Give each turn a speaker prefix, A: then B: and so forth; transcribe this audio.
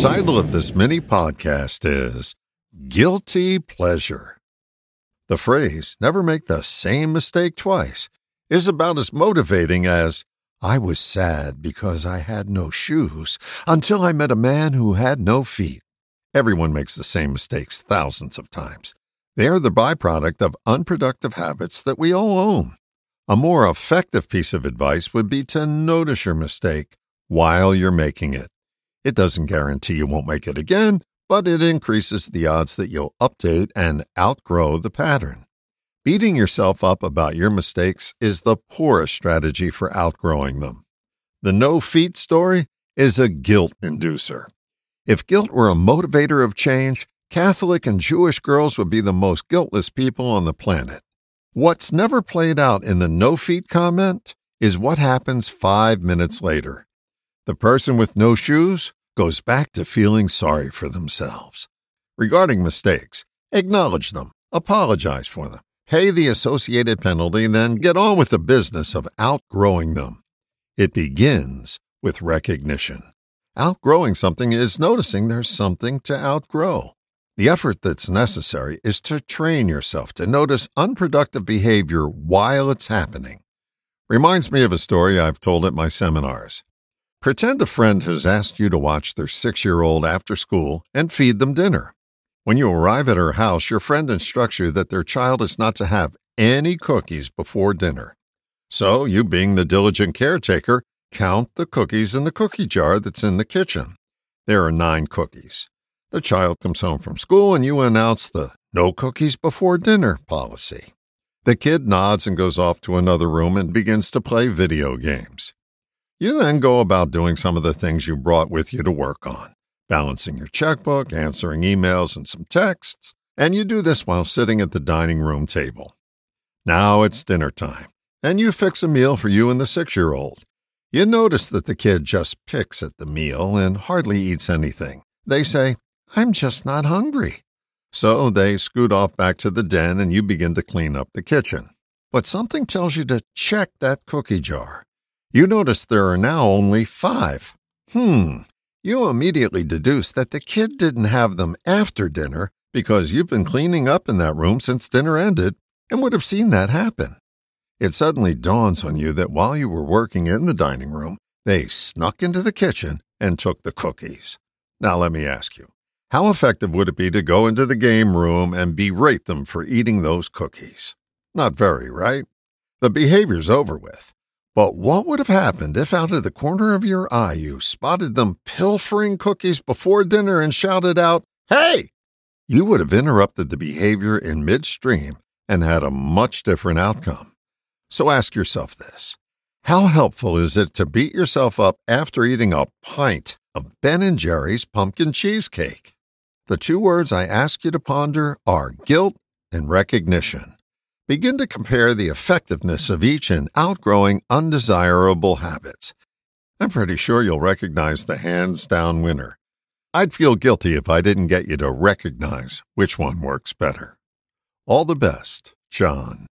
A: title of this mini podcast is Guilty Pleasure. The phrase, never make the same mistake twice, is about as motivating as I was sad because I had no shoes until I met a man who had no feet. Everyone makes the same mistakes thousands of times. They are the byproduct of unproductive habits that we all own. A more effective piece of advice would be to notice your mistake while you're making it. It doesn't guarantee you won't make it again, but it increases the odds that you'll update and outgrow the pattern. Beating yourself up about your mistakes is the poorest strategy for outgrowing them. The no feet story is a guilt inducer. If guilt were a motivator of change, Catholic and Jewish girls would be the most guiltless people on the planet. What's never played out in the no feet comment is what happens five minutes later. The person with no shoes goes back to feeling sorry for themselves. Regarding mistakes, acknowledge them, apologize for them, pay the associated penalty, then get on with the business of outgrowing them. It begins with recognition. Outgrowing something is noticing there's something to outgrow. The effort that's necessary is to train yourself to notice unproductive behavior while it's happening. Reminds me of a story I've told at my seminars. Pretend a friend has asked you to watch their six year old after school and feed them dinner. When you arrive at her house, your friend instructs you that their child is not to have any cookies before dinner. So, you being the diligent caretaker, count the cookies in the cookie jar that's in the kitchen. There are nine cookies. The child comes home from school and you announce the no cookies before dinner policy. The kid nods and goes off to another room and begins to play video games. You then go about doing some of the things you brought with you to work on, balancing your checkbook, answering emails and some texts, and you do this while sitting at the dining room table. Now it's dinner time, and you fix a meal for you and the six year old. You notice that the kid just picks at the meal and hardly eats anything. They say, I'm just not hungry. So they scoot off back to the den and you begin to clean up the kitchen. But something tells you to check that cookie jar. You notice there are now only five. Hmm. You immediately deduce that the kid didn't have them after dinner because you've been cleaning up in that room since dinner ended and would have seen that happen. It suddenly dawns on you that while you were working in the dining room, they snuck into the kitchen and took the cookies. Now, let me ask you how effective would it be to go into the game room and berate them for eating those cookies? Not very, right? The behavior's over with. But what would have happened if out of the corner of your eye you spotted them pilfering cookies before dinner and shouted out, Hey! You would have interrupted the behavior in midstream and had a much different outcome. So ask yourself this How helpful is it to beat yourself up after eating a pint of Ben and Jerry's pumpkin cheesecake? The two words I ask you to ponder are guilt and recognition. Begin to compare the effectiveness of each in outgrowing undesirable habits. I'm pretty sure you'll recognize the hands down winner. I'd feel guilty if I didn't get you to recognize which one works better. All the best, John.